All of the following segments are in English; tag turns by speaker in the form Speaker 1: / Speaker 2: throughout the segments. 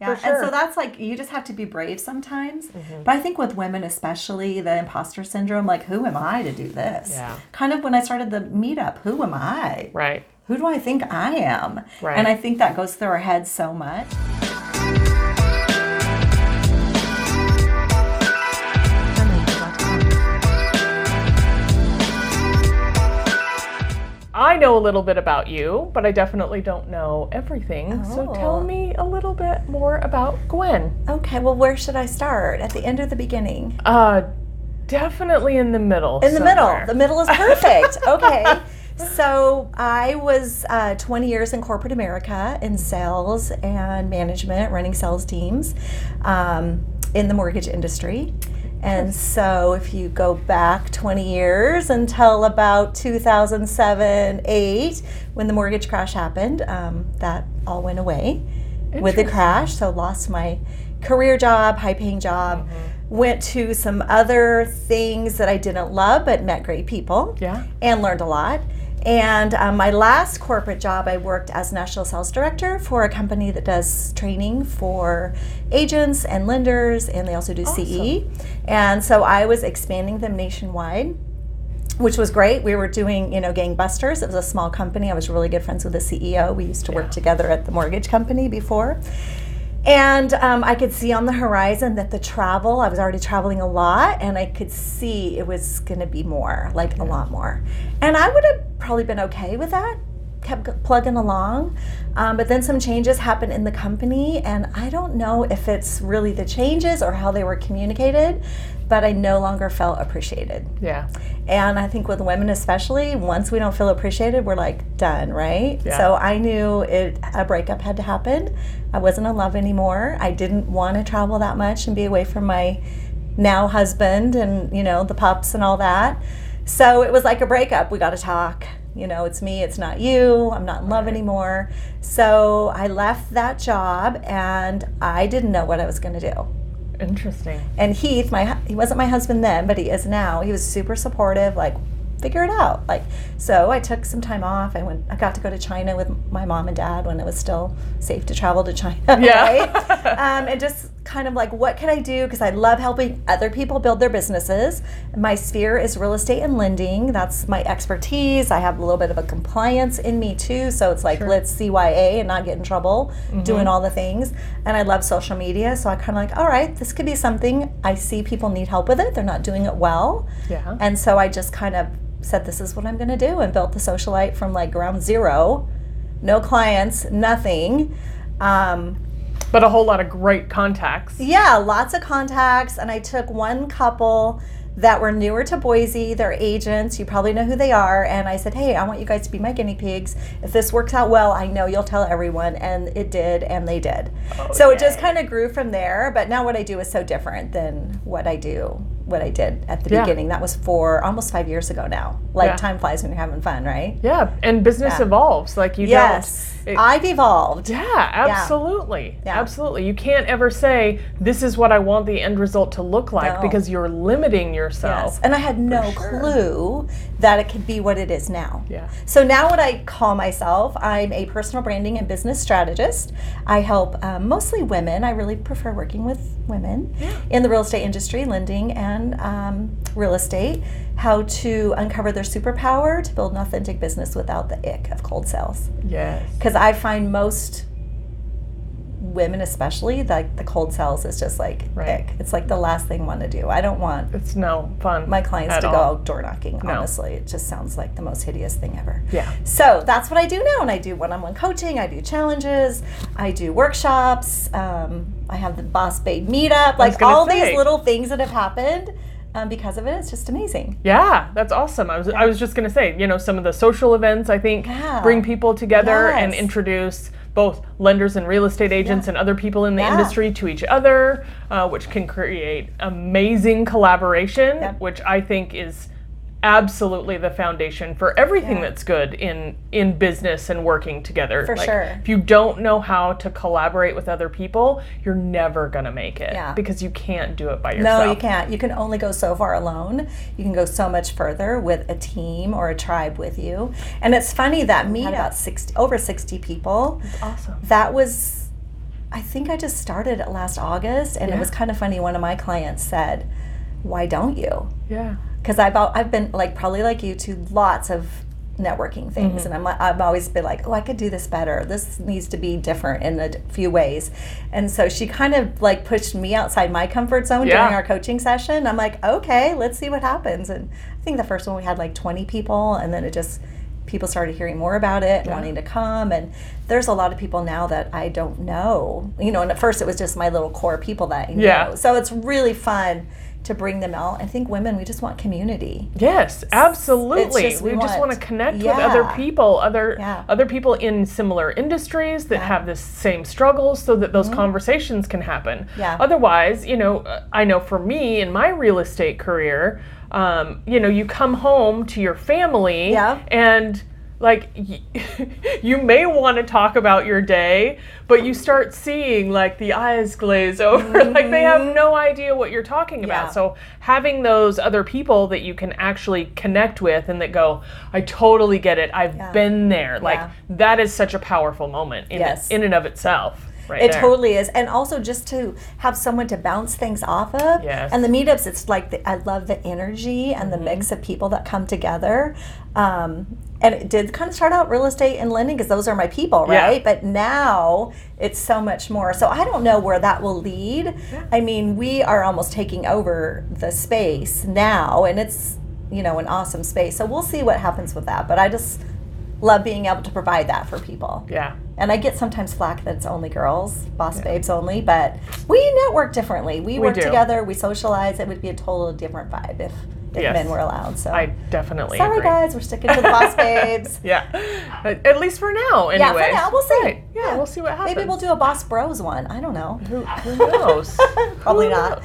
Speaker 1: Yeah,
Speaker 2: sure.
Speaker 1: and so that's like you just have to be brave sometimes.
Speaker 2: Mm-hmm.
Speaker 1: But I think with women, especially the imposter syndrome, like who am I to do this?
Speaker 2: Yeah.
Speaker 1: Kind of when I started the meetup, who am I?
Speaker 2: right.
Speaker 1: Who do I think I am?
Speaker 2: Right.
Speaker 1: And I think that goes through our heads so much.
Speaker 2: I know a little bit about you, but I definitely don't know everything. So tell
Speaker 1: Oh.
Speaker 2: me a little bit more about Gwen.
Speaker 1: Okay, well, where should I start? At the end or the beginning?
Speaker 2: Uh, definitely in the middle.
Speaker 1: In the middle. The middle is perfect. okay. So I was uh, 20 years in corporate America in sales and management, running sales teams um, in the mortgage industry. And so if you go back 20 years until about 2007, 8, when the mortgage crash happened, um, that all went away with the crash. So lost my career job, high paying job.
Speaker 2: Mm-hmm.
Speaker 1: Went to some other things that I didn't love, but met great people
Speaker 2: Yeah.
Speaker 1: and learned a lot. And um, my last corporate job, I worked as national sales director for a company that does training for agents and lenders, and they also do CE. And so I was expanding them nationwide which was great. We were doing, you know, gangbusters. It was a small company. I was really good friends with the CEO. We used to work together at the mortgage company before. And um, I could see on the horizon that the travel, I was already traveling a lot, and I could see it was going to be more, like a lot more. And I would have probably been okay with that, kept plugging along. Um, but then some changes happened in the company, and I don't know if it's really the changes or how they were communicated, but I no longer felt appreciated.
Speaker 2: Yeah.
Speaker 1: And I think with women especially, once we don't feel appreciated, we're like done, right?
Speaker 2: Yeah.
Speaker 1: So I knew it a breakup had to happen. I wasn't in love anymore. I didn't want to travel that much and be away from my now husband and, you know, the pups and all that. So it was like a breakup. We got to talk. You know, it's me, it's not you. I'm not in love anymore. So I left that job and I didn't know what I was going to do
Speaker 2: Interesting.
Speaker 1: and Heath, my he wasn't my husband then, but he is now. He was super supportive, like figure it out. Like so, I took some time off. I went. I got to go to China with my mom and dad when it was still safe to travel to China.
Speaker 2: Yeah.
Speaker 1: right? um, and just kind of like, what can I do? Because I love helping other people build their businesses. My sphere is real estate and lending. That's my expertise. I have a little bit of a compliance in me too. So it's like let's CYA and not get in trouble doing all the things. And I love social media. So I kind of like, all right, this could be something. I see people need help with it. They're not doing it well.
Speaker 2: Yeah.
Speaker 1: And so I just kind of said, this is what I'm going to do, and built the socialite from like ground zero, no clients, nothing. Um,
Speaker 2: But a whole lot of great contacts.
Speaker 1: yeah, lots of contacts, and I took one couple that were newer to Boise. They're agents. You probably know who they are. And I said, hey, I want you guys to be my guinea pigs. If this works out well, I know you'll tell everyone. And it did, and they did. Oh, so it just kind of grew from there. But now what I do is so different than what I do, what I did at the
Speaker 2: Yeah.
Speaker 1: beginning. That was for almost five years ago now. Like
Speaker 2: Yeah.
Speaker 1: time flies when you're having fun, right?
Speaker 2: Yeah. And business
Speaker 1: Yeah.
Speaker 2: evolves. Like you
Speaker 1: Yes.
Speaker 2: don't. It-
Speaker 1: I've evolved.
Speaker 2: yeah, absolutely.
Speaker 1: Yeah.
Speaker 2: Absolutely. You can't ever say, this is what I want the end result to look like
Speaker 1: No.
Speaker 2: because you're limiting yourself.
Speaker 1: Yes. And I had no
Speaker 2: sure.
Speaker 1: clue that it could be what it is now.
Speaker 2: Yeah.
Speaker 1: So now, what I call myself, I'm a personal branding and business strategist. I help um, mostly women. I really prefer working with women in the real estate industry, lending and um, real estate, how to uncover their superpower to build an authentic business without the ick of cold sales.
Speaker 2: Yes.
Speaker 1: Because I find most women, especially, like the cold sales is just like
Speaker 2: Right.
Speaker 1: ick. It's like the last thing I want to do. I don't want
Speaker 2: It's no fun.
Speaker 1: my clients to
Speaker 2: all.
Speaker 1: go door knocking.
Speaker 2: No.
Speaker 1: Honestly, it just sounds like the most hideous thing ever.
Speaker 2: Yeah.
Speaker 1: So that's what I do now, and I do one-on-one coaching. I do challenges. I do workshops. Um, I have the Boss Babe meetup. Like all
Speaker 2: say.
Speaker 1: these little things that have happened um, because of it. It's just amazing.
Speaker 2: Yeah, that's awesome. I was I was just gonna say, you know, some of the social events I think
Speaker 1: Yeah.
Speaker 2: bring people together and introduce both lenders and real estate agents and other people in the
Speaker 1: Yeah.
Speaker 2: industry to each other, uh, which can create amazing collaboration, which I think is absolutely the foundation for everything
Speaker 1: Yeah.
Speaker 2: that's good in in business and working together.
Speaker 1: For
Speaker 2: Like,
Speaker 1: sure.
Speaker 2: If you don't know how to collaborate with other people, you're never gonna make it
Speaker 1: Yeah.
Speaker 2: because you can't do it by yourself.
Speaker 1: No, you can't. You can only go so far alone. You can go so much further with a team or a tribe with you. And it's funny that me about 60 over 60 people.
Speaker 2: Awesome.
Speaker 1: That was I think I just started it last August, and
Speaker 2: Yeah.
Speaker 1: it was kind of funny. One of my clients said, "Why don't you?"
Speaker 2: Yeah.
Speaker 1: Because I've I've been like probably like you to lots of networking things, mm-hmm. and I'm I've always been like, oh, I could do this better. This needs to be different in a few ways, and so she kind of like pushed me outside my comfort zone
Speaker 2: Yeah.
Speaker 1: during our coaching session. I'm like, okay, let's see what happens. And I think the first one we had like 20 people, and then it just people started hearing more about it and
Speaker 2: Yeah.
Speaker 1: wanting to come and there's a lot of people now that I don't know you know and at first it was just my little core people that know
Speaker 2: Yeah.
Speaker 1: so it's really fun to bring them out I think women we just want community
Speaker 2: Yes, absolutely.
Speaker 1: just-
Speaker 2: we
Speaker 1: we
Speaker 2: just want to
Speaker 1: want-
Speaker 2: connect with other people, other
Speaker 1: Yeah.
Speaker 2: other people in similar industries that
Speaker 1: Yeah. Mm-hmm.
Speaker 2: have the same struggles, so that those conversations can happen.
Speaker 1: Yeah.
Speaker 2: Otherwise, you know, I know for me in my real estate career, um, you know, you come home to your family,
Speaker 1: Yeah.
Speaker 2: and like you may want to talk about your day but you start seeing like the eyes glaze over like they have no idea what you're talking about
Speaker 1: Mm-hmm. Yeah.
Speaker 2: so having those other people that you can actually connect with and that go i totally get it i've
Speaker 1: Yeah.
Speaker 2: been there like
Speaker 1: Yeah.
Speaker 2: that is such a powerful moment in,
Speaker 1: Yes.
Speaker 2: in and of itself right
Speaker 1: It
Speaker 2: there.
Speaker 1: totally is, and also just to have someone to bounce things off of.
Speaker 2: Yes.
Speaker 1: And the meetups, it's like the, I love the energy and the
Speaker 2: Mm-hmm.
Speaker 1: mix of people that come together. Um, and it did kind of start out real estate and lending because those are my people, right? Yeah. But now it's so much more. So I don't know where that will lead. Yeah. I mean, we are almost taking over the space now, and it's you know an awesome space. So we'll see what happens with that. But I just love being able to provide that for people.
Speaker 2: yeah
Speaker 1: And I get sometimes flack that it's only girls, boss babes only, but we network differently. We,
Speaker 2: We
Speaker 1: work
Speaker 2: do.
Speaker 1: together, we socialize. It would be a totally different vibe if, if
Speaker 2: Yes.
Speaker 1: men were allowed. So
Speaker 2: i definitely
Speaker 1: sorry
Speaker 2: agree
Speaker 1: guys, we're sticking to the boss babes.
Speaker 2: yeah at least for now anyway
Speaker 1: Yeah, for now we'll see.
Speaker 2: Right. yeah, we'll see what happens
Speaker 1: Maybe we'll do a boss bros one. I don't know.
Speaker 2: who, who knows
Speaker 1: Probably
Speaker 2: Who
Speaker 1: not.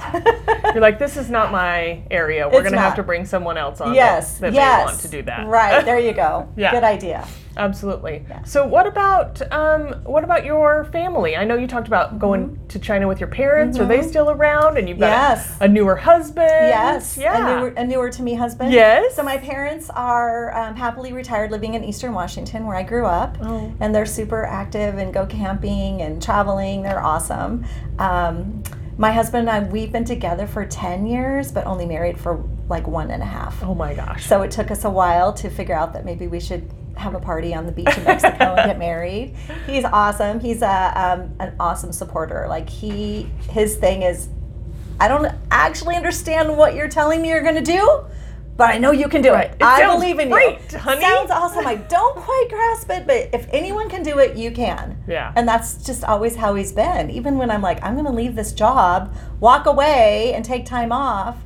Speaker 2: You're like, this is not my area. We're
Speaker 1: It's
Speaker 2: gonna have to bring someone else on.
Speaker 1: yes,
Speaker 2: that, that
Speaker 1: yes.
Speaker 2: may want to do that.
Speaker 1: Right there you go.
Speaker 2: Yeah.
Speaker 1: Good idea.
Speaker 2: Absolutely. So, what about um, what about your family? I know you talked about going
Speaker 1: Mm-hmm.
Speaker 2: to China with your parents. Are they still around? And you've got a- a, newer husband.
Speaker 1: Yes,
Speaker 2: Yeah.
Speaker 1: a newer, a newer to me husband.
Speaker 2: Yes.
Speaker 1: So my parents are um, happily retired, living in Eastern Washington, where I grew up,
Speaker 2: Oh.
Speaker 1: and they're super active and go camping and traveling. They're awesome. Um, my husband and I, we've been together for ten years, but only married for like one and a half.
Speaker 2: oh my gosh.
Speaker 1: So it took us a while to figure out that maybe we should have a party on the beach in Mexico and get married. He's awesome. He's a um, an awesome supporter. Like he, his thing is, I don't actually understand what you're telling me you're going to do, but I know you can do
Speaker 2: Right.
Speaker 1: it.
Speaker 2: It
Speaker 1: I believe in
Speaker 2: great,
Speaker 1: you.
Speaker 2: honey.
Speaker 1: Sounds awesome. I don't quite grasp it, but if anyone can do it, you can.
Speaker 2: Yeah.
Speaker 1: And that's just always how he's been. Even when I'm like, I'm going to leave this job, walk away, and take time off,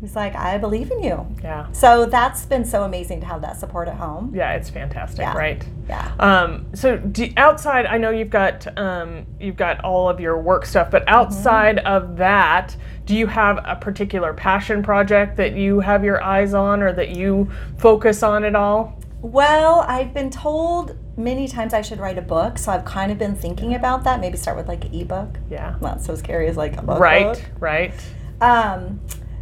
Speaker 1: he's like, I believe in you.
Speaker 2: Mm-hmm. yeah.
Speaker 1: So that's been so amazing to have that support at home.
Speaker 2: Yeah, it's fantastic,
Speaker 1: Yeah.
Speaker 2: right?
Speaker 1: Yeah.
Speaker 2: Um, so do, outside, I know you've got um, you've got all of your work stuff, but outside of that, do you have a particular passion project that you have your eyes on, or that you focus on at all?
Speaker 1: Well, I've been told many times I should write a book, so I've kind of been thinking about that. Maybe start with like an ebook.
Speaker 2: Yeah.
Speaker 1: Not so scary as like a book.
Speaker 2: Right.
Speaker 1: book.
Speaker 2: Right.
Speaker 1: Um,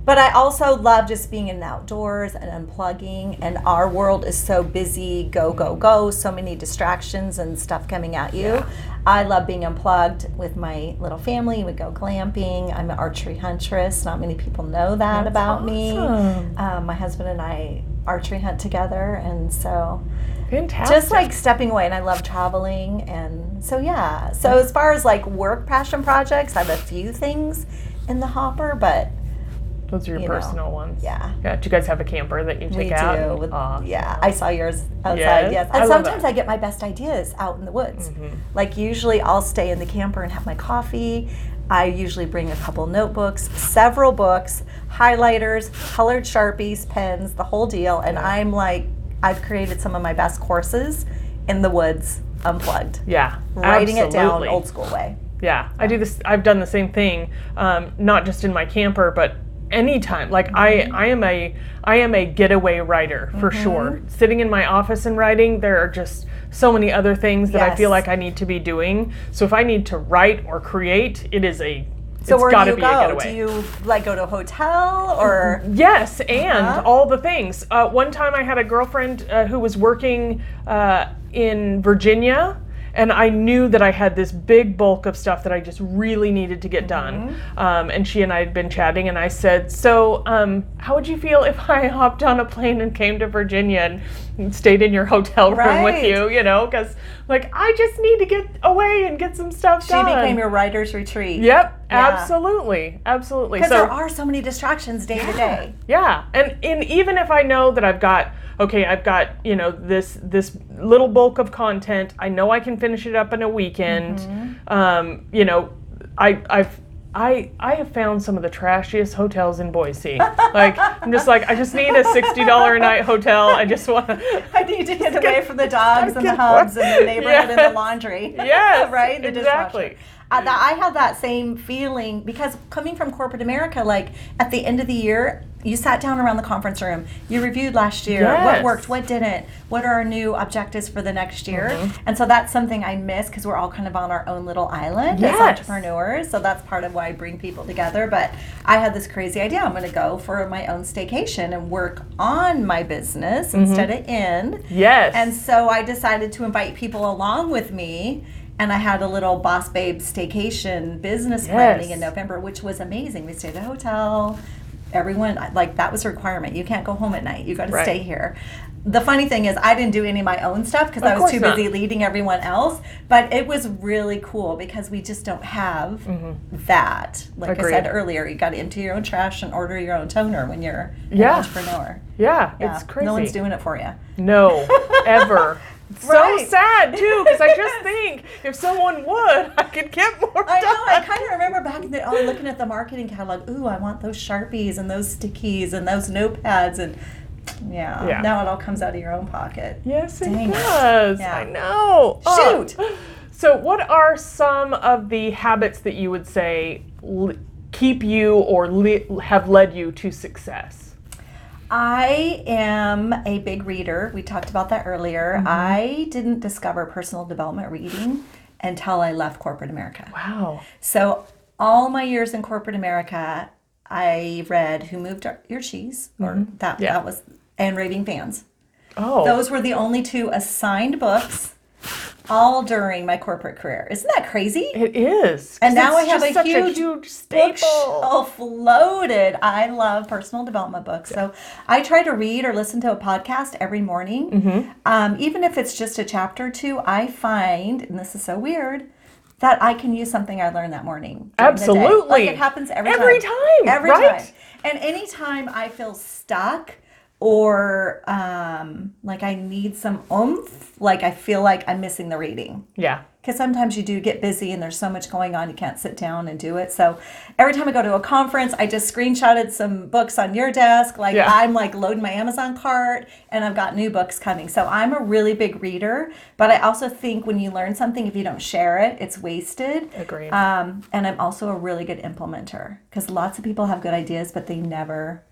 Speaker 1: but I also love just being in the outdoors and unplugging. And our world is so busy, go, go, go, so many distractions and stuff coming at you. I love being unplugged with my little family. We go glamping. I'm an archery huntress. Not many people know that
Speaker 2: That's
Speaker 1: about me. Um, my husband and I archery hunt together. And so
Speaker 2: Fantastic.
Speaker 1: just like stepping away and i love traveling and so yeah so as far as like work passion projects i have a few things in the hopper but
Speaker 2: those are your
Speaker 1: you know,
Speaker 2: personal ones.
Speaker 1: yeah
Speaker 2: Yeah. Do you guys have a camper that you take
Speaker 1: we
Speaker 2: out?
Speaker 1: do with, yeah i saw yours outside
Speaker 2: Yes?
Speaker 1: yes, and
Speaker 2: love
Speaker 1: sometimes i get my best ideas out in the woods
Speaker 2: Mm-hmm.
Speaker 1: like usually i'll stay in the camper and have my coffee i usually bring a couple notebooks several books highlighters colored sharpies pens the whole deal and i'm like i've created some of my best courses in the woods unplugged
Speaker 2: Yeah.
Speaker 1: writing it down
Speaker 2: absolutely.
Speaker 1: old school way.
Speaker 2: Yeah, I do this. I've done the same thing, um, not just in my camper, but anytime. Like
Speaker 1: Mm-hmm.
Speaker 2: I, I am a, I am a getaway writer for
Speaker 1: Mm-hmm.
Speaker 2: sure. Sitting in my office and writing, there are just so many other things that I feel like I need to be doing. So if I need to write or create, it is a,
Speaker 1: So
Speaker 2: it's
Speaker 1: where do you go? Do you like go to a hotel or?
Speaker 2: Yes, and
Speaker 1: Uh-huh.
Speaker 2: all the things. Uh, one time I had a girlfriend uh, who was working uh, in Virginia, and I knew that I had this big bulk of stuff that I just really needed to get done.
Speaker 1: Mm-hmm.
Speaker 2: Um, and she and I had been chatting, and I said, "So, um, how would you feel if I hopped on a plane and came to Virginia and stayed in your hotel room with you? You know, because like I just need to get away and get some stuff
Speaker 1: She
Speaker 2: done."
Speaker 1: She became your writer's retreat.
Speaker 2: Yep,
Speaker 1: Yeah.
Speaker 2: absolutely, absolutely.
Speaker 1: Because
Speaker 2: So
Speaker 1: there are so many distractions day to day.
Speaker 2: yeah, and and even if I know that I've got okay, I've got you know this this little bulk of content. I know I can finish it up in a weekend.
Speaker 1: Mm-hmm.
Speaker 2: Um, you know, I I've. I, I have found some of the trashiest hotels in Boise. like I'm just like I just need a sixty dollar a night hotel. I just want to
Speaker 1: I need to get away from the dogs and the hubs and the neighborhood and the laundry.
Speaker 2: Yes,
Speaker 1: right? The
Speaker 2: exactly.
Speaker 1: dishwasher. Uh, that I have that same feeling because coming from corporate America, like at the end of the year, you sat down around the conference room, you reviewed last year, what worked, what didn't, what are our new objectives for the next year,
Speaker 2: Mm-hmm.
Speaker 1: and so that's something I miss because we're all kind of on our own little island
Speaker 2: Yes.
Speaker 1: as entrepreneurs. So that's part of why I bring people together. But I had this crazy idea: I'm going to go for my own staycation and work on my business
Speaker 2: Mm-hmm.
Speaker 1: instead of in.
Speaker 2: yes.
Speaker 1: And so I decided to invite people along with me. And I had a little Boss Babe staycation business planning in November, which was amazing. We stayed at a hotel. Everyone, like, that was a requirement. You can't go home at night. You got to
Speaker 2: Right.
Speaker 1: stay here. The funny thing is, I didn't do any of my own stuff because I was too
Speaker 2: not.
Speaker 1: busy leading everyone else. But it was really cool because we just don't have that. Like I said
Speaker 2: Mm-hmm.
Speaker 1: Earlier, you got to empty your own trash and order your own toner when you're
Speaker 2: Yeah.
Speaker 1: an entrepreneur.
Speaker 2: yeah,
Speaker 1: Yeah,
Speaker 2: it's crazy.
Speaker 1: No one's doing it for you.
Speaker 2: No, ever. So
Speaker 1: Right.
Speaker 2: sad too, because I just think if someone would, I could get more
Speaker 1: I know. I kind of remember back in the oh, looking at the marketing catalog. Ooh, I want those sharpies and those stickies and those notepads and yeah.
Speaker 2: Yeah.
Speaker 1: Now it all comes out of your own pocket.
Speaker 2: Yes, it
Speaker 1: Dang it.
Speaker 2: does.
Speaker 1: Yeah.
Speaker 2: I know. Oh.
Speaker 1: Shoot.
Speaker 2: So, what are some of the habits that you would say l- keep you or le- have led you to success?
Speaker 1: I am a big reader. We talked about that earlier.
Speaker 2: Mm-hmm.
Speaker 1: I didn't discover personal development reading until I left corporate America.
Speaker 2: Wow.
Speaker 1: So all my years in corporate America, I read Who Moved Your Cheese, or that
Speaker 2: Mm-hmm. Yeah.
Speaker 1: that was, and Raving Fans.
Speaker 2: Oh.
Speaker 1: Those were the only two assigned books all during my corporate career. Isn't that crazy?
Speaker 2: it is.
Speaker 1: And now I have a huge
Speaker 2: huge staple.
Speaker 1: Bookshelf loaded. I love personal development books. So I try to read or listen to a podcast every morning.
Speaker 2: Mm-hmm.
Speaker 1: Um, even if it's just a chapter or two, I find, and this is so weird, that I can use something I learned that morning. during the day.
Speaker 2: Absolutely.
Speaker 1: Like it happens every, time.
Speaker 2: Every
Speaker 1: time.
Speaker 2: time,
Speaker 1: Every
Speaker 2: right?
Speaker 1: time. And anytime I feel stuck or um, like I need some oomph, like I feel like I'm missing the reading
Speaker 2: Yeah.
Speaker 1: because sometimes you do get busy and there's so much going on you can't sit down and do it so every time i go to a conference i just screenshotted some books on your desk like
Speaker 2: Yeah.
Speaker 1: i'm like loading my amazon cart and i've got new books coming so i'm a really big reader but i also think when you learn something if you don't share it it's wasted
Speaker 2: Agreed.
Speaker 1: um, and i'm also a really good implementer because lots of people have good ideas but they never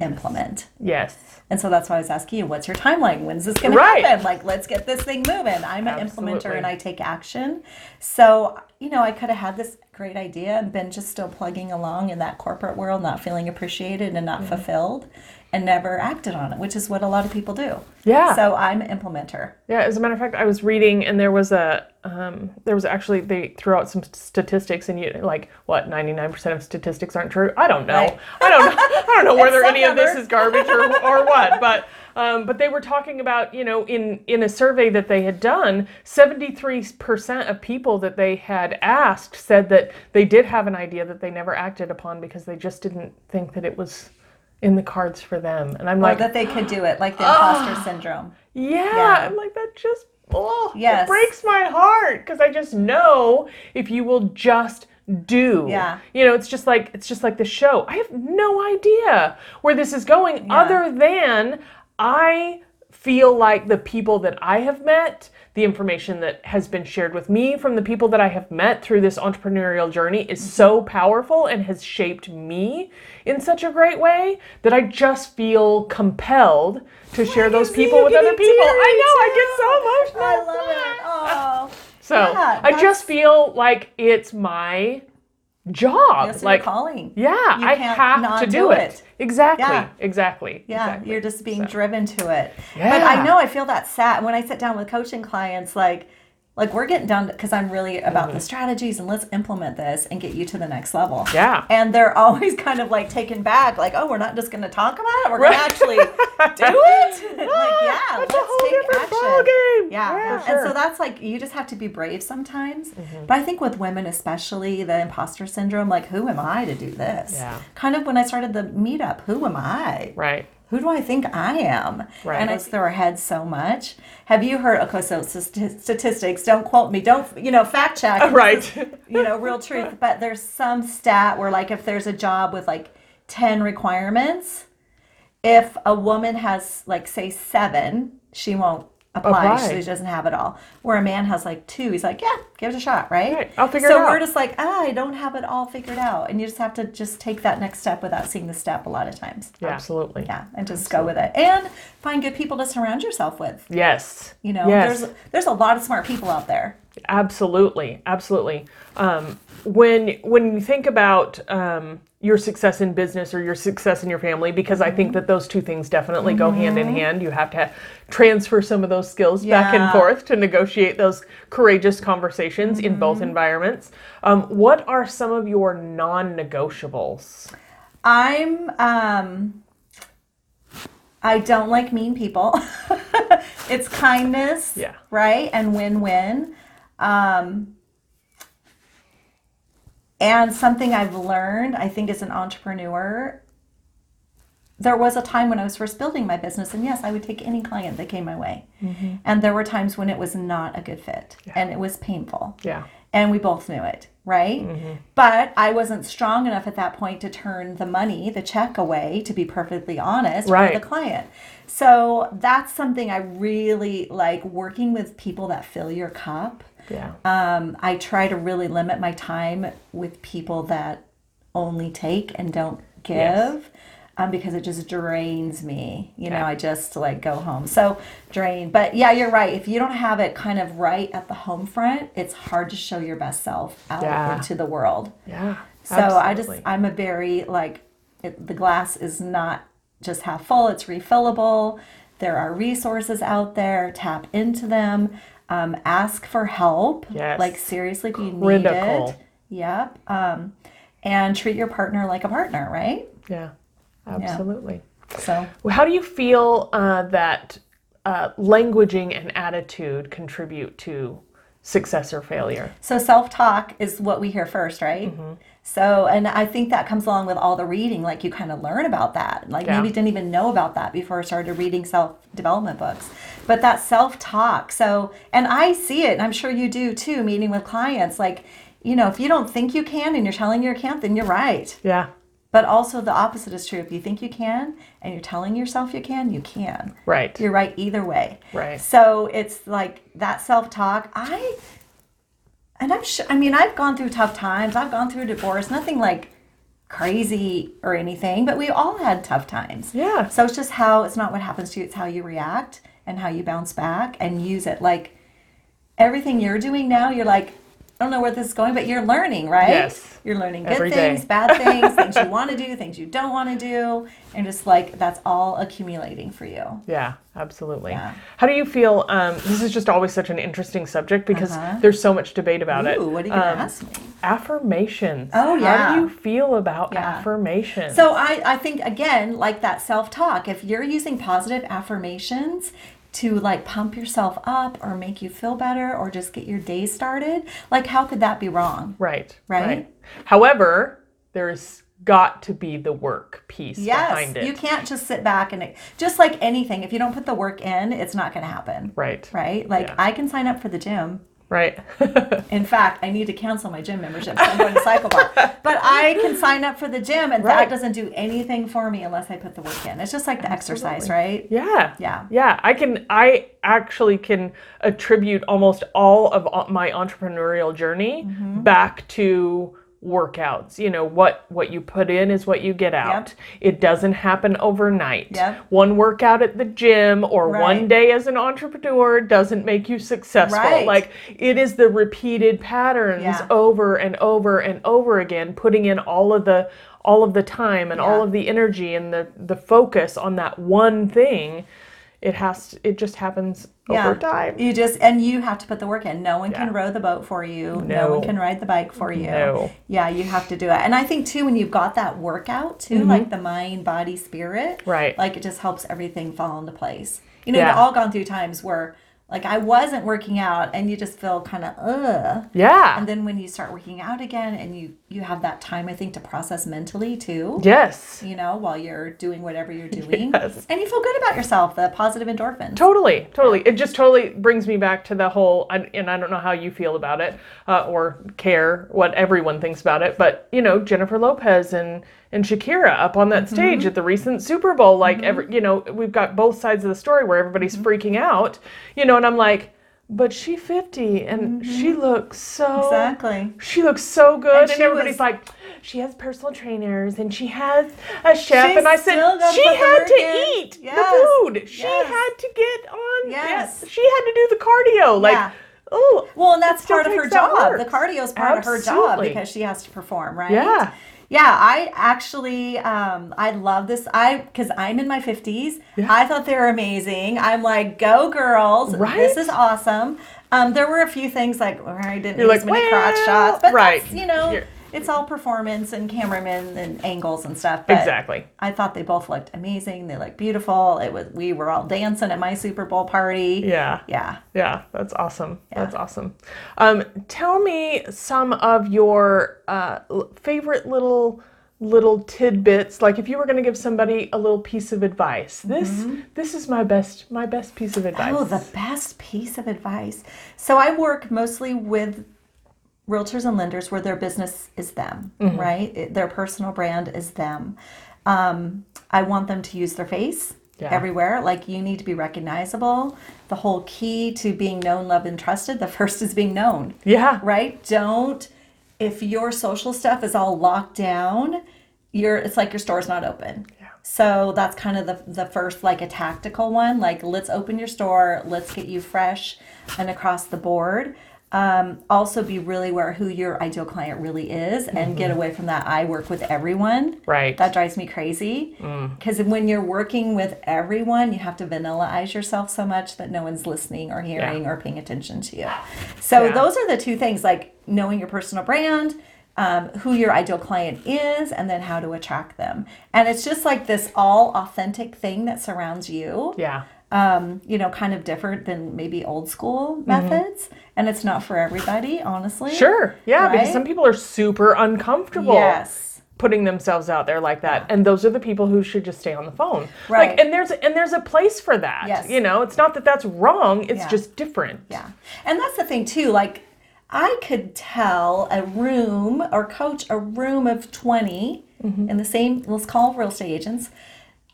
Speaker 1: implement
Speaker 2: Yes.
Speaker 1: and so that's why I was asking you, what's your timeline? When's this going
Speaker 2: Right.
Speaker 1: to happen? Like, let's get this thing moving. I'm an implementer and I take action. So, you know, I could have had this great idea and been just still plugging along in that corporate world, not feeling appreciated and not
Speaker 2: Mm-hmm.
Speaker 1: fulfilled, and never acted on it, which is what a lot of people do.
Speaker 2: Yeah.
Speaker 1: So I'm an implementer.
Speaker 2: Yeah, as a matter of fact, I was reading, and there was a um, there was actually they threw out some statistics, and you like what ninety nine percent of statistics aren't true. I don't know.
Speaker 1: Right.
Speaker 2: I don't know. I don't know whether any of this is garbage or, or what. But um, but they were talking about you know in in a survey that they had done, seventy three percent of people that they had asked said that they did have an idea that they never acted upon because they just didn't think that it was in the cards for them. And I'm
Speaker 1: Or
Speaker 2: like,
Speaker 1: that they could do it, like the imposter syndrome.
Speaker 2: yeah,
Speaker 1: Yeah.
Speaker 2: I'm like that just oh,
Speaker 1: Yes.
Speaker 2: it breaks my heart because I just know if you will just do.
Speaker 1: Yeah.
Speaker 2: You know, it's just like it's just like the show. I have no idea where this is going other than I feel like the people that I have met, the information that has been shared with me from the people that I have met through this entrepreneurial journey is so powerful and has shaped me in such a great way that I just feel compelled to share those people with other people. I know, I get so emotional.
Speaker 1: I love it. Oh.
Speaker 2: So
Speaker 1: Yeah,
Speaker 2: I just feel like it's my job.
Speaker 1: That's
Speaker 2: like
Speaker 1: calling.
Speaker 2: yeah,
Speaker 1: You
Speaker 2: I
Speaker 1: can't
Speaker 2: have
Speaker 1: not
Speaker 2: to do,
Speaker 1: do
Speaker 2: it.
Speaker 1: it.
Speaker 2: Exactly.
Speaker 1: Yeah.
Speaker 2: Exactly.
Speaker 1: Yeah,
Speaker 2: exactly.
Speaker 1: you're just being
Speaker 2: So-
Speaker 1: driven to it.
Speaker 2: Yeah.
Speaker 1: But I know I feel that sad when I sit down with coaching clients. Like, Like we're getting down because I'm really about the strategies and let's implement this and get you to the next level.
Speaker 2: Yeah.
Speaker 1: And they're always kind of like taken back, like, oh, we're not just going to talk about it, we're going to actually do it. like, yeah,
Speaker 2: Ah,
Speaker 1: let's
Speaker 2: a whole
Speaker 1: take
Speaker 2: different
Speaker 1: action.
Speaker 2: ballgame.
Speaker 1: Yeah,
Speaker 2: Yeah,
Speaker 1: and
Speaker 2: sure. Mm-hmm.
Speaker 1: so that's like you just have to be brave sometimes. But I think with women, especially the imposter syndrome, like who am I to do this?
Speaker 2: Yeah.
Speaker 1: Kind of when I started the meetup, who am I?
Speaker 2: Right.
Speaker 1: Who do I think I am?
Speaker 2: Right.
Speaker 1: And it's through our heads so much. Have you heard? Okay, so statistics. Don't quote me. Don't you know? Fact check.
Speaker 2: Right.
Speaker 1: you know, real truth. But there's some stat where, like, if there's a job with like ten requirements, if a woman has like say seven, she won't apply.
Speaker 2: Apply.
Speaker 1: She doesn't have it all. Where a man has like two, he's like, yeah, give it a shot, right?
Speaker 2: Right, I'll figure
Speaker 1: so
Speaker 2: it out.
Speaker 1: So we're just like, ah, I don't have it all figured out, and you just have to just take that next step without seeing the step a lot of times.
Speaker 2: Absolutely.
Speaker 1: Yeah, and just go with it, and find good people to surround yourself with.
Speaker 2: Yes.
Speaker 1: You know,
Speaker 2: Yes.
Speaker 1: there's there's a lot of smart people out there.
Speaker 2: Absolutely, absolutely. Um, when when you think about um, your success in business or your success in your family, because I
Speaker 1: Mm-hmm.
Speaker 2: think that those two things definitely go hand in hand. You have to transfer some of those skills back and
Speaker 1: Yeah.
Speaker 2: forth to negotiate those courageous conversations in both
Speaker 1: Mm-hmm.
Speaker 2: environments. Um, what are some of your non-negotiables?
Speaker 1: I'm um I don't like mean people. it's kindness,
Speaker 2: Yeah.
Speaker 1: right? And win-win. Um and something I've learned, I think as an entrepreneur, there was a time when I was first building my business, and yes, I would take any client that came my way. And there were times when it was not a good fit and it was painful
Speaker 2: Yeah.
Speaker 1: and we both knew it, right? Mm-hmm. But I wasn't strong enough at that point to turn the money, the check away, to be perfectly honest,
Speaker 2: Right.
Speaker 1: for the client. So that's something I really like working with people that fill your cup.
Speaker 2: Yeah.
Speaker 1: Um, I try to really limit my time with people that only take and don't give.
Speaker 2: Yes.
Speaker 1: Um, because it just drains me. You know,
Speaker 2: Yeah.
Speaker 1: I just like go home. So drain. But yeah, you're right. If you don't have it kind of right at the home front, it's hard to show your best self out
Speaker 2: Yeah.
Speaker 1: into the world.
Speaker 2: Yeah.
Speaker 1: So I just. I'm a very like, it, the glass is not just half full, it's refillable. There are resources out there, tap into them, um, ask for help.
Speaker 2: Yes.
Speaker 1: Like, seriously, if you need
Speaker 2: Critical.
Speaker 1: it. Yep. Um, and treat your partner like a partner, right?
Speaker 2: yeah. Absolutely.
Speaker 1: So,
Speaker 2: Well, How do you feel uh, that uh, languaging and attitude contribute to success or failure?
Speaker 1: so self talk is what we hear first, right?
Speaker 2: Mm-hmm.
Speaker 1: So, and I think that comes along with all the reading. Like, you kind of learn about that. Like,
Speaker 2: Yeah.
Speaker 1: maybe didn't even know about that before I started reading self development books. But that self talk. So, and I see it, and I'm sure you do too, meeting with clients. Like, you know, if you don't think you can and you're telling you can't, then you're right.
Speaker 2: Yeah.
Speaker 1: But also the opposite is true. If you think you can and you're telling yourself you can, you can.
Speaker 2: Right.
Speaker 1: You're right either way.
Speaker 2: Right.
Speaker 1: So it's like that self talk. I, and I'm sure, I mean, I've gone through tough times. I've gone through divorce, nothing like crazy or anything, but we all had tough times.
Speaker 2: Yeah.
Speaker 1: So it's just how, it's not what happens to you, it's how you react and how you bounce back and use it. Like everything you're doing now, you're like, I don't know where this is going, but you're learning, right?
Speaker 2: Yes.
Speaker 1: You're learning good
Speaker 2: Every
Speaker 1: things,
Speaker 2: day.
Speaker 1: bad things, things you want to do, things you don't want to do, and just like that's all accumulating for you.
Speaker 2: Yeah, absolutely.
Speaker 1: Yeah.
Speaker 2: How do you feel? Um, this is just always such an interesting subject because
Speaker 1: Uh-huh.
Speaker 2: there's so much debate about it.
Speaker 1: What are you gonna
Speaker 2: Um,
Speaker 1: ask me?
Speaker 2: Affirmations.
Speaker 1: Oh, yeah.
Speaker 2: How do you feel about
Speaker 1: Yeah.
Speaker 2: affirmations?
Speaker 1: So I, I think again, like that self-talk, if you're using positive affirmations to like pump yourself up or make you feel better or just get your day started, like how could that be wrong?
Speaker 2: right.
Speaker 1: Right?
Speaker 2: However, there's got to be the work piece
Speaker 1: Yes,
Speaker 2: behind it.
Speaker 1: you can't just sit back and just like anything, if you don't put the work in, it's not going to happen.
Speaker 2: Right.
Speaker 1: Right? Like
Speaker 2: Yeah.
Speaker 1: I can sign up for the gym.
Speaker 2: Right.
Speaker 1: In fact, I need to cancel my gym membership. So I'm going to CycleBar. But I can sign up for the gym, and
Speaker 2: Right.
Speaker 1: that doesn't do anything for me unless I put the work in. It's just like the exercise, right?
Speaker 2: Yeah.
Speaker 1: Yeah.
Speaker 2: Yeah. I can, I actually can attribute almost all of my entrepreneurial journey
Speaker 1: Mm-hmm.
Speaker 2: back to workouts. You know what what you put in is what you get out. It doesn't happen overnight.
Speaker 1: Yep.
Speaker 2: one workout at the gym or one day as an entrepreneur doesn't make you successful.
Speaker 1: Right.
Speaker 2: like it is the repeated patterns
Speaker 1: Yeah.
Speaker 2: over and over and over again putting in all of the all of the time and all of the energy and the the focus on that one thing it has to, it just happens
Speaker 1: Yeah.
Speaker 2: over time.
Speaker 1: You just and you have to put the work in. No one can row the boat for you. No.
Speaker 2: No.
Speaker 1: one can ride the bike for you.
Speaker 2: No.
Speaker 1: Yeah, you have to do it. And I think too when you've got that workout too, like the mind, body, spirit,
Speaker 2: Mm-hmm. Right.
Speaker 1: Like it just helps everything fall into place. You know,
Speaker 2: Yeah.
Speaker 1: we've all gone through times where like I wasn't working out and you just feel kind of ugh.
Speaker 2: Yeah.
Speaker 1: And then when you start working out again and you you have that time I think to process mentally too.
Speaker 2: yes.
Speaker 1: You know, while you're doing whatever you're doing.
Speaker 2: Yes.
Speaker 1: And you feel good about yourself, the positive endorphins.
Speaker 2: Totally, totally. It just totally brings me back to the whole, and and I don't know how you feel about it uh, or care what everyone thinks about it, but you know, Jennifer Lopez and and Shakira up on that stage mm-hmm. at the recent Super Bowl, like mm-hmm. every, you know, we've got both sides of the story where everybody's mm-hmm. freaking out, you know, and I'm like, but she 50 and she looks so
Speaker 1: Exactly.
Speaker 2: she looks so good, and,
Speaker 1: she
Speaker 2: everybody's
Speaker 1: was-
Speaker 2: like, she has personal trainers and she has a chef, and I said she had to
Speaker 1: in.
Speaker 2: eat
Speaker 1: Yes.
Speaker 2: the food. She
Speaker 1: Yes.
Speaker 2: had to get on.
Speaker 1: Yes.
Speaker 2: She had to do the cardio. Like,
Speaker 1: Yeah.
Speaker 2: oh,
Speaker 1: Well, and that's part of her job. The cardio is part of her job because she has to perform, right?
Speaker 2: Yeah.
Speaker 1: Yeah, I actually, um, I love this. I because I'm in my 50s. I thought they were amazing. I'm like, go girls!
Speaker 2: Right?
Speaker 1: This is awesome. Um, there were a few things like where I didn't
Speaker 2: You're
Speaker 1: use
Speaker 2: like,
Speaker 1: many crotch
Speaker 2: well,
Speaker 1: shots, but
Speaker 2: right.
Speaker 1: you know,
Speaker 2: You're-
Speaker 1: it's all performance and cameramen and angles and stuff. But
Speaker 2: Exactly.
Speaker 1: I thought they both looked amazing. They looked beautiful. It was we were all dancing at my Super Bowl party.
Speaker 2: yeah.
Speaker 1: Yeah.
Speaker 2: Yeah, that's awesome. That's awesome. Um, tell me some of your uh, favorite little little tidbits. Like if you were going to give somebody a little piece of advice, this this is my best my best piece of advice.
Speaker 1: Mm-hmm. Oh, the best piece of advice. So I work mostly with realtors and lenders where their business is them,
Speaker 2: Mm-hmm.
Speaker 1: right? It- their personal brand is them. Um, I want them to use their face
Speaker 2: Yeah.
Speaker 1: everywhere. Like you need to be recognizable. The whole key to being known, loved, and trusted. The first is being known
Speaker 2: yeah.
Speaker 1: right? Don't if your social stuff is all locked down, you're it's like your store's not open.
Speaker 2: Yeah.
Speaker 1: So that's kind of the the first like a tactical one. Like let's open your store, let's get you fresh and across the board. Um, also be really aware who your ideal client really is and get away from that I work with everyone.
Speaker 2: Right.
Speaker 1: That drives me crazy. Because when you're working with everyone, you have to vanillaize yourself so much that no one's listening or hearing or paying attention to you. So
Speaker 2: Yeah.
Speaker 1: those are the two things like knowing your personal brand, um, who your ideal client is, and then how to attract them. And it's just like this all authentic thing that surrounds you.
Speaker 2: yeah.
Speaker 1: Um, you know, kind of different than maybe old school methods. And it's not for everybody, honestly.
Speaker 2: Mm-hmm. Sure. Yeah, because some people are super uncomfortable.
Speaker 1: Yes.
Speaker 2: putting themselves out there like that and those are the people who should just stay on the phone
Speaker 1: Right.
Speaker 2: like and there's and there's a place for that
Speaker 1: Yes.
Speaker 2: you know it's not that that's wrong it's
Speaker 1: Yeah.
Speaker 2: just different
Speaker 1: Yeah. And that's the thing too, like I could tell a room or coach a room of 20 in the same, let's call real estate agents,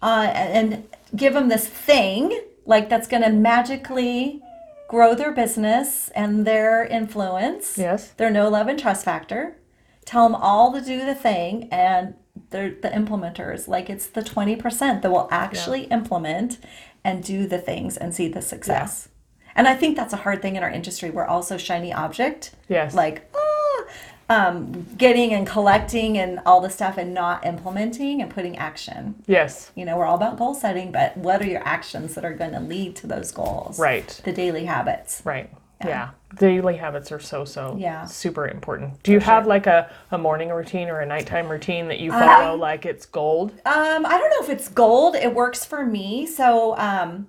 Speaker 1: uh, and give them this thing like that's going to magically grow their business and their influence,
Speaker 2: Yes.
Speaker 1: their know love and trust factor. Tell them all to do the thing and they're the implementers. Like it's the 20% that will actually implement and do the things and see the success. And I think that's a hard thing in our industry. We're also shiny object.
Speaker 2: Yes.
Speaker 1: Like, ah, um, getting and collecting and all the stuff and not implementing and putting action.
Speaker 2: yes
Speaker 1: You know, we're all about goal setting, but what are your actions that are going to lead to those goals?
Speaker 2: Right.
Speaker 1: The daily habits.
Speaker 2: right yeah, daily habits are so so
Speaker 1: Yeah.
Speaker 2: super important do you have like a, a morning routine or a nighttime routine that you follow
Speaker 1: Um,
Speaker 2: like it's gold
Speaker 1: Um, I don't know if it's gold. It works for me. So, um,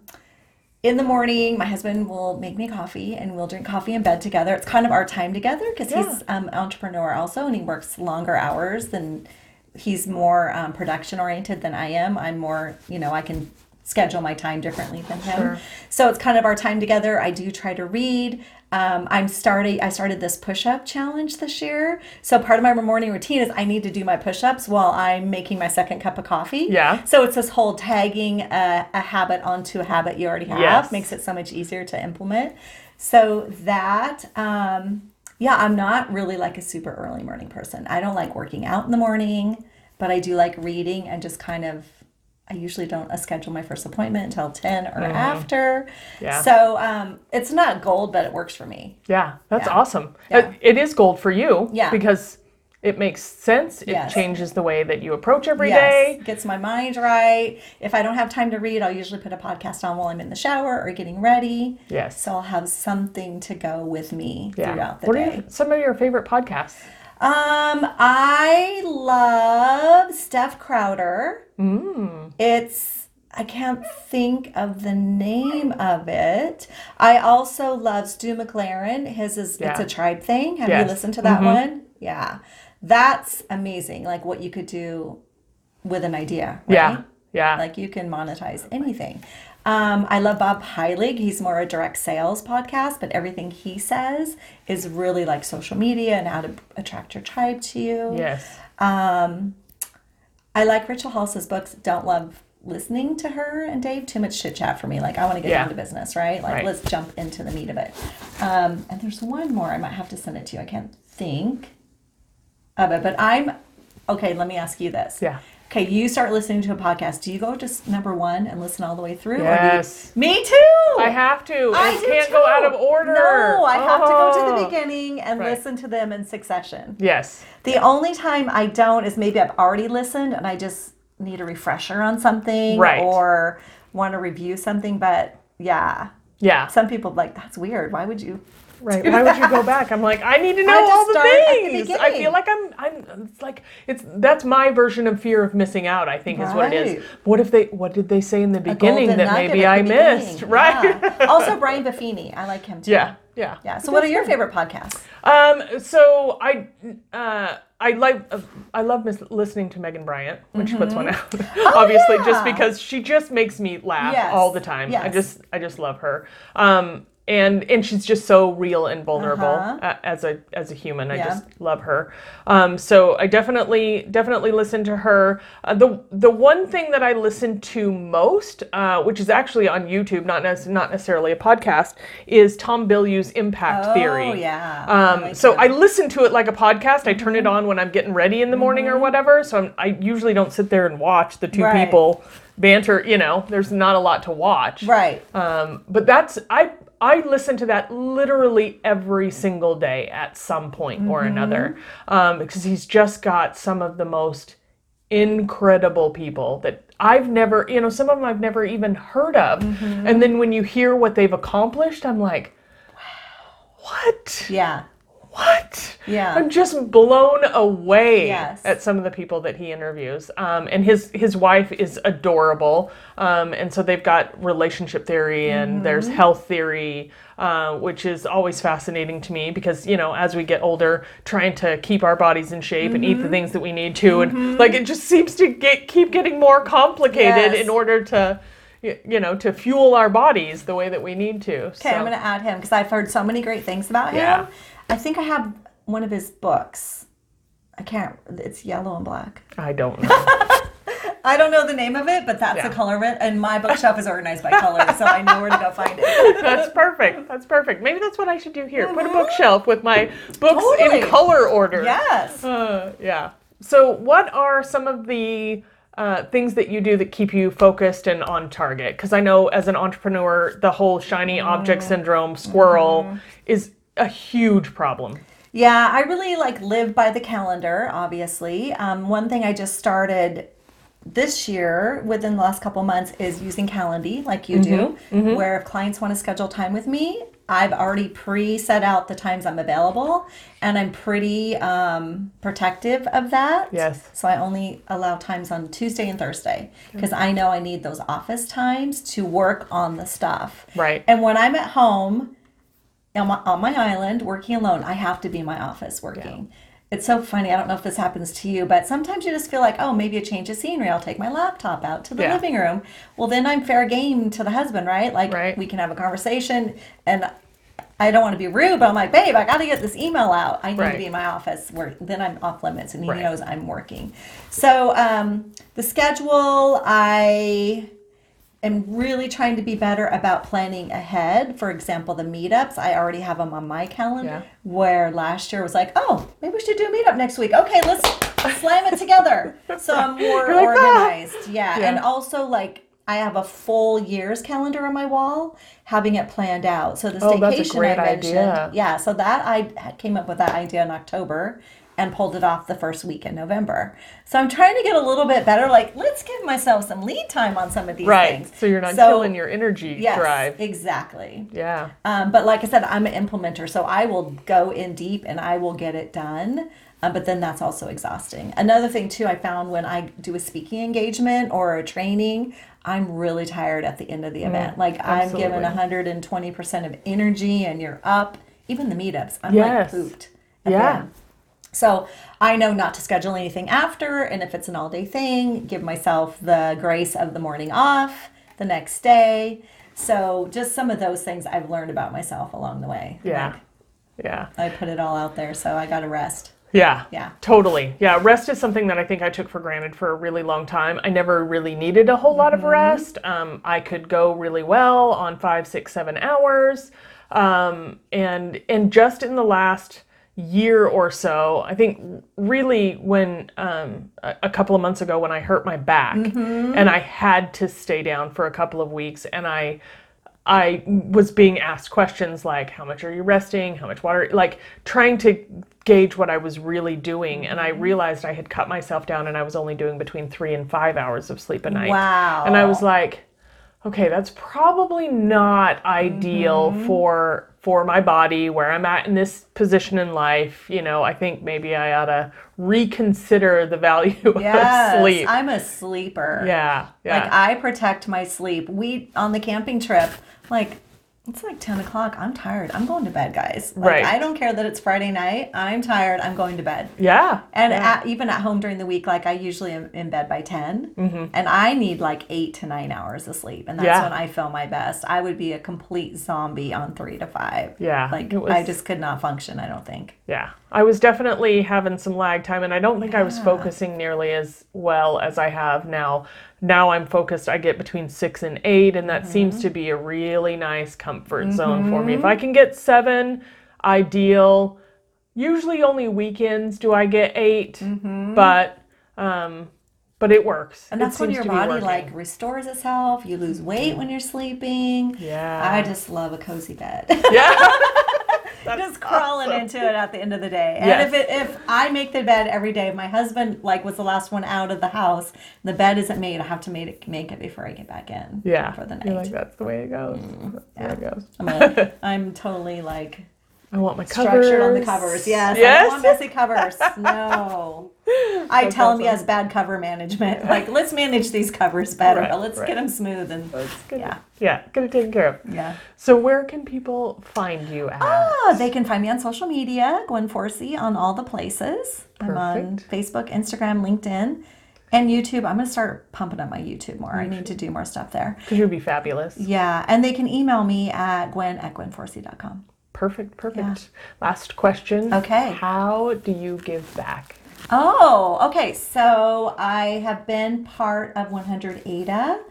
Speaker 1: in the morning, my husband will make me coffee and we'll drink coffee in bed together. It's kind of our time together because he's um, an entrepreneur also and he works longer hours than he's more um, production oriented than I am. I'm more, you know, I can schedule my time differently than him.
Speaker 2: Sure.
Speaker 1: So it's kind of our time together. I do try to read. Um, I'm starting. I started this push-up challenge this year. So part of my morning routine is I need to do my push-ups while I'm making my second cup of coffee.
Speaker 2: Yeah.
Speaker 1: So it's this whole tagging a, a habit onto a habit you already have
Speaker 2: Yes.
Speaker 1: makes it so much easier to implement. So that. Um, yeah, I'm not really like a super early morning person. I don't like working out in the morning, but I do like reading and just kind of. I usually don't uh, schedule my first appointment until 10 or after.
Speaker 2: Mm-hmm. Yeah.
Speaker 1: So um, it's not gold, but it works for me.
Speaker 2: yeah that's
Speaker 1: Yeah.
Speaker 2: awesome
Speaker 1: Yeah.
Speaker 2: It- it is gold for you
Speaker 1: Yeah.
Speaker 2: because it makes sense. It
Speaker 1: Yes.
Speaker 2: changes the way that you approach every
Speaker 1: yes,
Speaker 2: day.
Speaker 1: gets my mind right. If I don't have time to read, I'll usually put a podcast on while I'm in the shower or getting ready.
Speaker 2: Yes.
Speaker 1: So I'll have something to go with me
Speaker 2: Yeah.
Speaker 1: throughout the
Speaker 2: what
Speaker 1: day.
Speaker 2: What are some of your favorite podcasts?
Speaker 1: Um, I love Steph Crowder.
Speaker 2: Mm.
Speaker 1: It's I can't think of the name of it. I also love Stu McLaren. His is it's a tribe thing. Have
Speaker 2: Yes.
Speaker 1: you listened to that
Speaker 2: Mhm.
Speaker 1: one? Yeah. That's amazing. Like what you could do with an idea. Right?
Speaker 2: Yeah. Yeah.
Speaker 1: Like you can monetize anything. Um, I love Bob Heilig. He's more a direct sales podcast, but everything he says is really like social media and how to attract your tribe to you.
Speaker 2: yes.
Speaker 1: Um, I like Rachel Hollis's books. Don't love listening to her and Dave. Too much chit chat for me. Like I want to get
Speaker 2: Yeah.
Speaker 1: down to business, right? Like
Speaker 2: Right.
Speaker 1: let's jump into the meat of it. Um, and there's one more. I might have to send it to you. I can't think of it, but I'm okay. Let me ask you this.
Speaker 2: Yeah.
Speaker 1: Okay, you start listening to a podcast. Do you go just number one and listen all the way through? or you-
Speaker 2: Yes.
Speaker 1: me too.
Speaker 2: I have to.
Speaker 1: I do
Speaker 2: can't go out of order.
Speaker 1: No, I have to go to
Speaker 2: Oh.
Speaker 1: the beginning and
Speaker 2: Right.
Speaker 1: listen to them in succession.
Speaker 2: Yes.
Speaker 1: The only time I don't is maybe I've already listened and I just need a refresher on something
Speaker 2: Right.
Speaker 1: or want to review something. But yeah,
Speaker 2: Yeah.
Speaker 1: some people like that's weird. Why would you?
Speaker 2: Right. Why would you go back? I'm like, I need to know all the
Speaker 1: at the
Speaker 2: things. I feel like I'm I'm it's like it's that's my version of fear of missing out, I think is what it is. What if they what did they say in the beginning that maybe I
Speaker 1: beginning.
Speaker 2: missed? Right.
Speaker 1: Yeah. also, Brian Buffini. I like him too.
Speaker 2: yeah. Yeah.
Speaker 1: Yeah. So, what are your favorite podcasts?
Speaker 2: Um, so I, uh, I like, uh, I love mis- listening to Megan Bryant when she puts one out. Obviously, just
Speaker 1: Mm-hmm. Oh, yeah.
Speaker 2: because she just makes me laugh
Speaker 1: Yes,
Speaker 2: all the time. I just, I just love her. Um, and and she's just so real and vulnerable
Speaker 1: Uh-huh.
Speaker 2: uh, as a as a human. I
Speaker 1: Yeah.
Speaker 2: just love her. Um, so I definitely definitely listen to her. Uh, the the one thing that I listen to most, uh, which is actually on YouTube, not nec- not necessarily a podcast, is Tom Bilyeu's Impact Theory.
Speaker 1: Oh yeah.
Speaker 2: Um, so
Speaker 1: him.
Speaker 2: I listen to it like a podcast. I turn it on when I'm getting ready in the morning or whatever. So I'm, I usually don't sit there and watch the two
Speaker 1: Right.
Speaker 2: people banter. You know, there's not a lot to watch.
Speaker 1: right.
Speaker 2: Um, but that's I I listen to that literally every single day at some point or another um, because he's just got some of the most incredible people that I've never you know some of them I've never even heard of. And then when you hear what they've accomplished I'm like what?
Speaker 1: Yeah.
Speaker 2: What?
Speaker 1: Yeah.
Speaker 2: I'm just blown away
Speaker 1: Yes.
Speaker 2: at some of the people that he interviews. Um, and his his wife is adorable. Um, and so they've got relationship theory and there's
Speaker 1: Mm-hmm.
Speaker 2: health theory, uh, which is always fascinating to me because you know as we get older, trying to keep our bodies in shape and eat
Speaker 1: Mm-hmm.
Speaker 2: the things that we need to, and like it just seems to get keep getting more complicated
Speaker 1: Yes.
Speaker 2: in order to. You know, to fuel our bodies the way that we need to.
Speaker 1: Okay, I'm going to add him because I've heard so many great things about him. I think I have one of his books. I can't. It's yellow and black.
Speaker 2: I don't know.
Speaker 1: I don't know the name of it, but that's
Speaker 2: Yeah.
Speaker 1: the color of it. And my bookshelf is organized by color, so I know where to go find it.
Speaker 2: That's perfect. That's perfect. Maybe that's what I should do here. Put a bookshelf with my books
Speaker 1: Totally.
Speaker 2: in color order.
Speaker 1: Yes.
Speaker 2: Uh, yeah. So, what are some of the uh, things that you do that keep you focused and on target? Because I know as an entrepreneur, the whole shiny object syndrome, squirrel, is a huge problem.
Speaker 1: Yeah, I really like live by the calendar, obviously. Um, one thing I just started this year within the last couple months is using Calendly like you do, where if clients want to schedule time with me, I've already pre set out the times I'm available and I'm pretty um, protective of that.
Speaker 2: Yes.
Speaker 1: So I only allow times on Tuesday and Thursday because I know I need those office times to work on the stuff.
Speaker 2: Right.
Speaker 1: And when I'm at home, on my, on my island working alone, I have to be in my office working. It's so funny. I don't know if this happens to you, but sometimes you just feel like, oh, maybe a change of scenery. I'll take my laptop out to the
Speaker 2: Yeah.
Speaker 1: living room. Well, then I'm fair game to the husband, right? Like
Speaker 2: Right.
Speaker 1: we can have a conversation, and I don't want to be rude, but I'm like, babe, I got to get this email out. I need
Speaker 2: Right.
Speaker 1: to be in my office. Where then I'm off limits, and he
Speaker 2: Right.
Speaker 1: knows I'm working. So um, the schedule, I am really trying to be better about planning ahead. For example, the meetups, I already have them on my calendar.
Speaker 2: Yeah.
Speaker 1: Where last year was like, oh, maybe we should do a meetup next week. Okay, let's slam it together. So I'm more
Speaker 2: like, "Ah!"
Speaker 1: organized. Yeah.
Speaker 2: Yeah.
Speaker 1: And also, like, I have a full year's calendar on my wall, having it planned out. So the
Speaker 2: Oh,
Speaker 1: staycation I mentioned,
Speaker 2: idea.
Speaker 1: yeah. So that I came up with that idea in October, and pulled it off the first week in November. So I'm trying to get a little bit better. Like, let's give myself some lead time on some of these
Speaker 2: Right.
Speaker 1: things.
Speaker 2: So you're not
Speaker 1: So-
Speaker 2: killing your energy
Speaker 1: Yes,
Speaker 2: drive.
Speaker 1: exactly.
Speaker 2: Yeah.
Speaker 1: Um, but like I said, I'm an implementer, so I will go in deep and I will get it done. Uh, but then that's also exhausting. Another thing too, I found when I do a speaking engagement or a training, I'm really tired at the end of the event. Like I'm given 120 percent of energy, and you're up. Even the meetups, I'm
Speaker 2: Yes.
Speaker 1: like pooped.
Speaker 2: Yeah.
Speaker 1: So I know not to schedule anything after, and if it's an all day thing, give myself the grace of the morning off the next day. So just some of those things I've learned about myself along the way.
Speaker 2: Yeah.
Speaker 1: Like,
Speaker 2: Yeah.
Speaker 1: I put it all out there, so I got to rest.
Speaker 2: Yeah.
Speaker 1: Yeah.
Speaker 2: Totally. Yeah. Rest is something that I think I took for granted for a really long time. I never really needed a whole lot of rest. Um, I could go really well on five, six, seven hours. Um, and and just in the last year or so, I think really when um, a, a couple of months ago when I hurt my back and I had to stay down for a couple of weeks and I I was being asked questions like, How much are you resting? How much water? Like trying to gauge what I was really doing. And I realized I had cut myself down and I was only doing between three and five hours of sleep a night.
Speaker 1: Wow.
Speaker 2: And I was like, Okay, that's probably not ideal mm-hmm. for for my body where I'm at in this position in life. You know, I think maybe I ought to reconsider the value
Speaker 1: Yes,
Speaker 2: of sleep.
Speaker 1: I'm a sleeper.
Speaker 2: yeah. Yeah.
Speaker 1: Like I protect my sleep. We on the camping trip, like it's like ten o'clock. I'm tired. I'm going to bed, guys. Like,
Speaker 2: Right.
Speaker 1: I don't care that it's Friday night. I'm tired. I'm going to bed.
Speaker 2: yeah.
Speaker 1: And
Speaker 2: yeah.
Speaker 1: at, even at home during the week, like I usually am in bed by 10
Speaker 2: Mm-hmm.
Speaker 1: and I need like eight to nine hours of sleep, and that's
Speaker 2: Yeah.
Speaker 1: when I feel my best. I would be a complete zombie on three to five.
Speaker 2: Yeah,
Speaker 1: like
Speaker 2: was-
Speaker 1: I just could not function. I don't think.
Speaker 2: Yeah, I was definitely having some lag time, and I don't think I was focusing nearly as well as I have now. Now I'm focused, I get between six and eight, and that seems mm-hmm. to be a really nice comfort zone for me. If I mm-hmm. can get seven, ideal. Usually only weekends do I get 8 mm-hmm. but um, but it works.
Speaker 1: And
Speaker 2: It
Speaker 1: that's when your body like restores itself. You lose weight when you're sleeping.
Speaker 2: Yeah.
Speaker 1: I just love a cozy bed.
Speaker 2: yeah.
Speaker 1: just crawling into it at the end of the day. And
Speaker 2: Yes.
Speaker 1: if it if I make the bed every day, my husband like was the last one out of the house. The bed isn't made. I have to make it make it before I get back in.
Speaker 2: yeah.
Speaker 1: For the
Speaker 2: You're
Speaker 1: night.
Speaker 2: like that's the way it goes. Mm-hmm. That's the way it goes.
Speaker 1: I'm, a, I'm totally like
Speaker 2: I want my covers.
Speaker 1: structured on the covers. Yes. I
Speaker 2: Yes.
Speaker 1: don't want messy covers. No. I tell him he has bad cover management. Like, let's manage these covers better.
Speaker 2: Right,
Speaker 1: let's
Speaker 2: right.
Speaker 1: get them smooth and yeah,
Speaker 2: Yeah. Get it taken care of.
Speaker 1: yeah.
Speaker 2: So where can people find you at?
Speaker 1: Ah, they can find me on social media, Gwen Forsey, on all the places. Perfect. I'm on Facebook, Instagram, LinkedIn, and YouTube. I'm going to start pumping up my YouTube more. I need to do more stuff there.
Speaker 2: Because you'd be fabulous.
Speaker 1: Yeah, and they can email me at gwen at gwenforsey.com.
Speaker 2: Perfect. Perfect. Last question.
Speaker 1: Okay.
Speaker 2: How do you give back?
Speaker 1: Oh, okay. So I have been part of 100 ADA.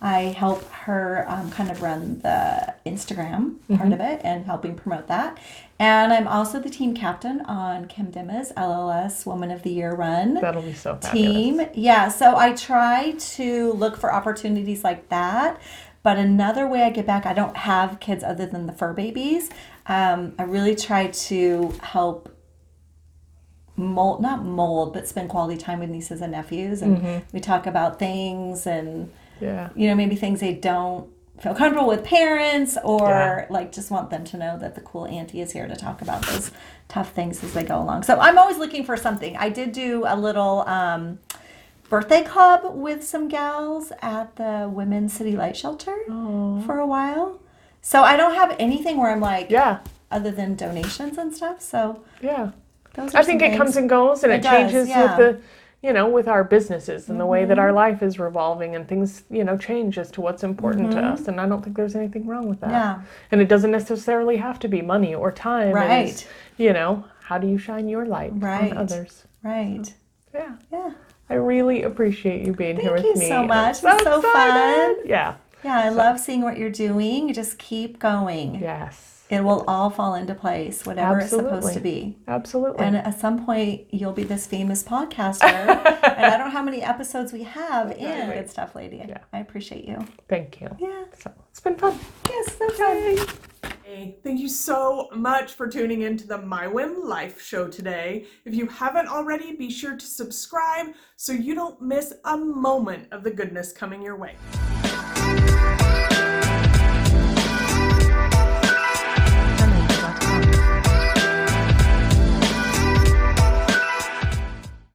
Speaker 1: I help her um, kind of run the Instagram part of it and helping promote that. And I'm also the team captain on Kim Dimma's LLS Woman of the Year run
Speaker 2: That'll be so fabulous.
Speaker 1: team. Yeah, so I try to look for opportunities like that. But another way I get back, I don't have kids other than the fur babies. Um, I really try to help mold, not mold, but spend quality time with nieces and nephews. And we talk about things and,
Speaker 2: Yeah.
Speaker 1: you know, maybe things they don't feel comfortable with parents or
Speaker 2: Yeah.
Speaker 1: like just want them to know that the cool auntie is here to talk about those tough things as they go along. So I'm always looking for something. I did do a little um, birthday club with some gals at the Women's City Light Shelter for a while. So I don't have anything where I'm like,
Speaker 2: Yeah.
Speaker 1: other than donations and stuff. So
Speaker 2: Yeah.
Speaker 1: Those
Speaker 2: I think it comes and goes and it,
Speaker 1: It does,
Speaker 2: changes
Speaker 1: yeah.
Speaker 2: with the you know, with our businesses and the way that our mm-hmm. life is revolving and things, you know, change as to what's important to mm-hmm. us. And I don't think there's anything wrong with that.
Speaker 1: Yeah.
Speaker 2: And it doesn't necessarily have to be money or time.
Speaker 1: Right.
Speaker 2: It's, you know, how do you shine your light
Speaker 1: Right.
Speaker 2: on others?
Speaker 1: right.
Speaker 2: Yeah.
Speaker 1: Yeah.
Speaker 2: I really appreciate you being here with me.
Speaker 1: so
Speaker 2: I'm
Speaker 1: much. It was so fun.
Speaker 2: Yeah.
Speaker 1: Yeah, I love seeing what you're doing. Just keep going.
Speaker 2: Yes.
Speaker 1: It will all fall into place, whatever it's supposed to be.
Speaker 2: Absolutely.
Speaker 1: And at some point, you'll be this famous podcaster. and I don't know how many episodes we have in
Speaker 2: Exactly.
Speaker 1: Good Stuff Lady.
Speaker 2: Yeah.
Speaker 1: I appreciate you.
Speaker 2: Thank you.
Speaker 1: Yeah.
Speaker 2: So it's been fun.
Speaker 1: Yes, so fun.
Speaker 2: Hey, thank you so much for tuning in to the My Whim Life show today. If you haven't already, be sure to subscribe so you don't miss a moment of the goodness coming your way.